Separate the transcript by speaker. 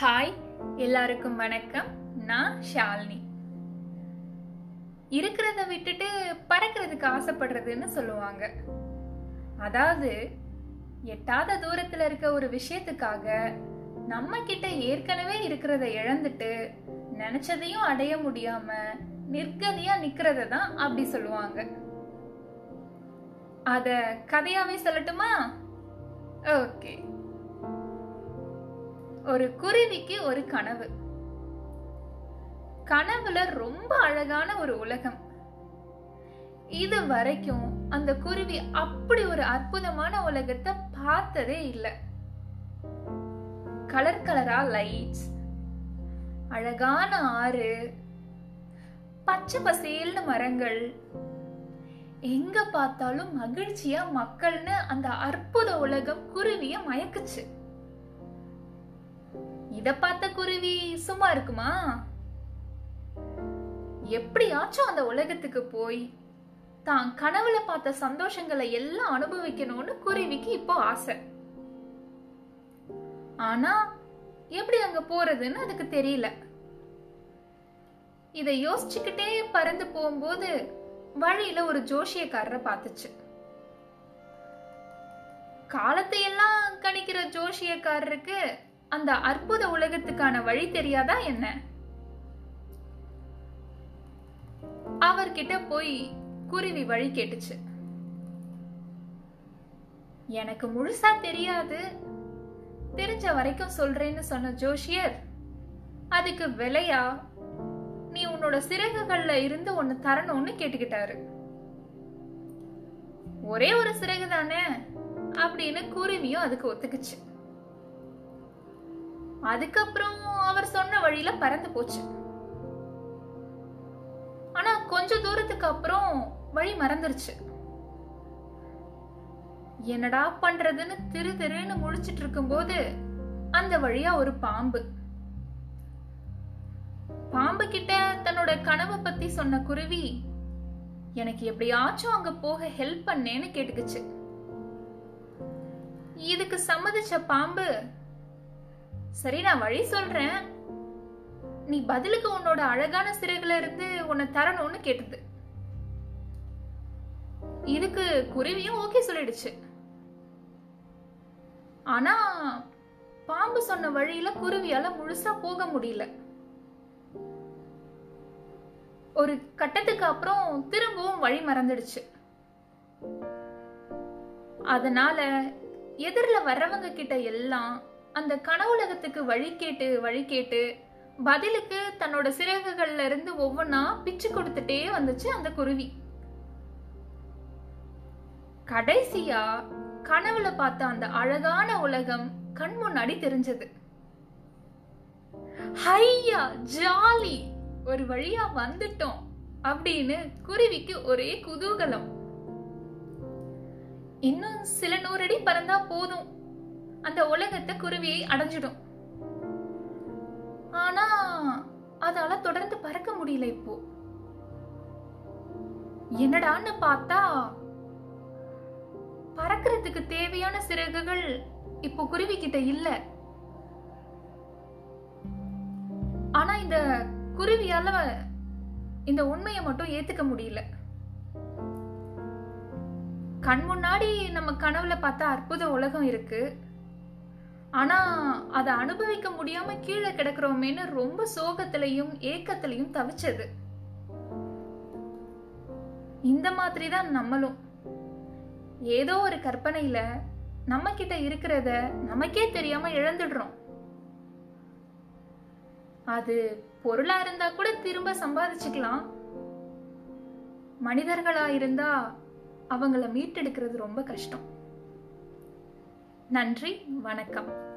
Speaker 1: Hi எல்லாருக்கும் வணக்கம். நான் ஷாலினி. இருக்கிறத விட்டுட்டு பறக்கிறதுக்கு ஆசைப்படுறதுன்னு சொல்லுவாங்க. அதாவது எட்டாத தூரத்துல இருக்க ஒரு விஷயத்துக்காக நம்ம கிட்ட ஏற்கனவே இருக்கிறத இழந்துட்டு நினைச்சதையும் அடைய முடியாம நிர்கதியா நிக்கிறத தான் அப்படி சொல்லுவாங்க. அத கதையாவே சொல்லட்டுமா? ஓகே. ஒரு குருவிக்கு ஒரு கனவு. கனவுல ரொம்ப அழகான ஒரு உலகம். இது வரைக்கும் அந்த குருவி அப்படி ஒரு அற்புதமான உலகத்தை பார்த்ததே இல்லை. கலர் கலரா லைட்ஸ் அழகான ஆறு பச்சை பசேல்னு மரங்கள். எங்க பார்த்தாலும் மகிழ்ச்சியா மக்கள்னு அந்த அற்புத உலகம் குருவிய மயக்குச்சு. இத பார்த்த குருவி சும்மா இருக்குமா? எப்படியாச்சும் அந்த உலகத்துக்கு போய் தான் கனவுல பார்த்த சந்தோஷங்களை எல்லாம் அனுபவிக்கணும்னு குருவிக்கு இப்போ ஆசை. ஆனா எப்படி அங்க போறதுன்னு அதுக்கு தெரியல. இத யோசிச்சுக்கிட்டே பறந்து போகும்போது வழியில ஒரு ஜோஷியக்காரரை பார்த்துச்சு. காலத்தை எல்லாம் கணிக்கிற ஜோஷியக்காரருக்கு அந்த அற்புத உலகத்துக்கான வழி தெரியாதா என்ன? அவர்கிட்ட போய் குருவி வழி கேட்டுச்சு. எனக்கு முழுசா தெரியாது. தெரிஞ்ச வரைக்கும் சொல்றேன்னு சொன்ன ஜோஷியர் அதுக்கு விலையா நீ உன்னோட சிறகுகள்ல இருந்து ஒன்னு தரணும்னு கேட்டுக்கிட்டாரு. ஒரே ஒரு சிறகு தானே அப்படின்னு குருவியும் அதுக்கு ஒத்துக்குச்சு. அதுக்கப்புறம் அவர் சொன்ன வழியில பறந்து போச்சு. ஆனா கொஞ்ச தூரத்துக்கு அப்புறம் வழி மறந்துருச்சு. என்னடா பண்றதுன்னு திரு திருன்னு முழிச்சிட்டு இருக்கும்போது அந்த வழியா ஒரு பாம்பு. பாம்பு கிட்ட தன்னோட கனவை பத்தி சொன்ன குருவி எனக்கு எப்படியாச்சும் அங்க போக ஹெல்ப் பண்ணேன்னு கேட்டுக்குச்சு. இதுக்கு சம்மதிச்ச பாம்பு சரி நான் வழி சொல்றேன். நீ பதிலுக்கு உன்னோட அழகான சிறகுல இருந்து உன்னை தரணும்னு கேட்டது. இதுக்கு குருவியும் ஓகே சொல்லிடுச்சு. ஆனா பாம்பு சொன்ன வழியில குருவியால முழுசா போக முடியல. ஒரு கட்டத்துக்கு அப்புறம் திரும்பவும் வழி மறந்துடுச்சு. அதனால எதிரில் வர்றவங்க கிட்ட எல்லாம் அந்த கனவுலகத்துக்கு வழி கேட்டு வழி கேட்டு பதிலுக்கு தன்னோட சிறகுகள்ல இருந்து ஒவ்வொன்னா பிச்சு கொடுத்துட்டே வந்துச்சு அந்த குருவி. கடைசியா கனவுல பார்த்த அந்த அழகான உலகம் கண் முன்னாடி தெரிஞ்சது. ஹையா ஜாலி! ஒரு வழியா வந்துட்டோம் அப்படின்னு குருவிக்கு ஒரே குதூகலம். இன்னும் சில நூறடி பறந்தா போதும். அந்த உலகத்தை குருவியை அடைஞ்சிடும். ஆனா அதால தொடர்ந்து பறக்க முடியல இப்போ. என்னடான்னு பார்த்தா பறக்கிறதுக்கு தேவையான சிறகுகள் இப்போ குருவி கிட்ட இல்ல. ஆனா இந்த குருவியால இந்த உண்மையை மட்டும் ஏத்துக்க முடியல. கண் முன்னாடி நம்ம கனவுல பார்த்தா அற்புத உலகம் இருக்கு. ஆனா அதை அனுபவிக்க முடியாம கீழே கிடக்குறோமேன்னு ரொம்ப சோகத்திலையும் ஏக்கத்திலையும் தவிச்சது. இந்த மாதிரி தான் நம்மளும். ஏதோ ஒரு கற்பனையில நம்ம கிட்ட இருக்கிறத நமக்கே தெரியாம இழந்துடுறோம். அது பொருளா இருந்தா கூட திரும்ப சம்பாதிச்சுக்கலாம். மனிதர்களா இருந்தா அவங்கள மீட்டெடுக்கிறது ரொம்ப கஷ்டம். நன்றி வணக்கம்.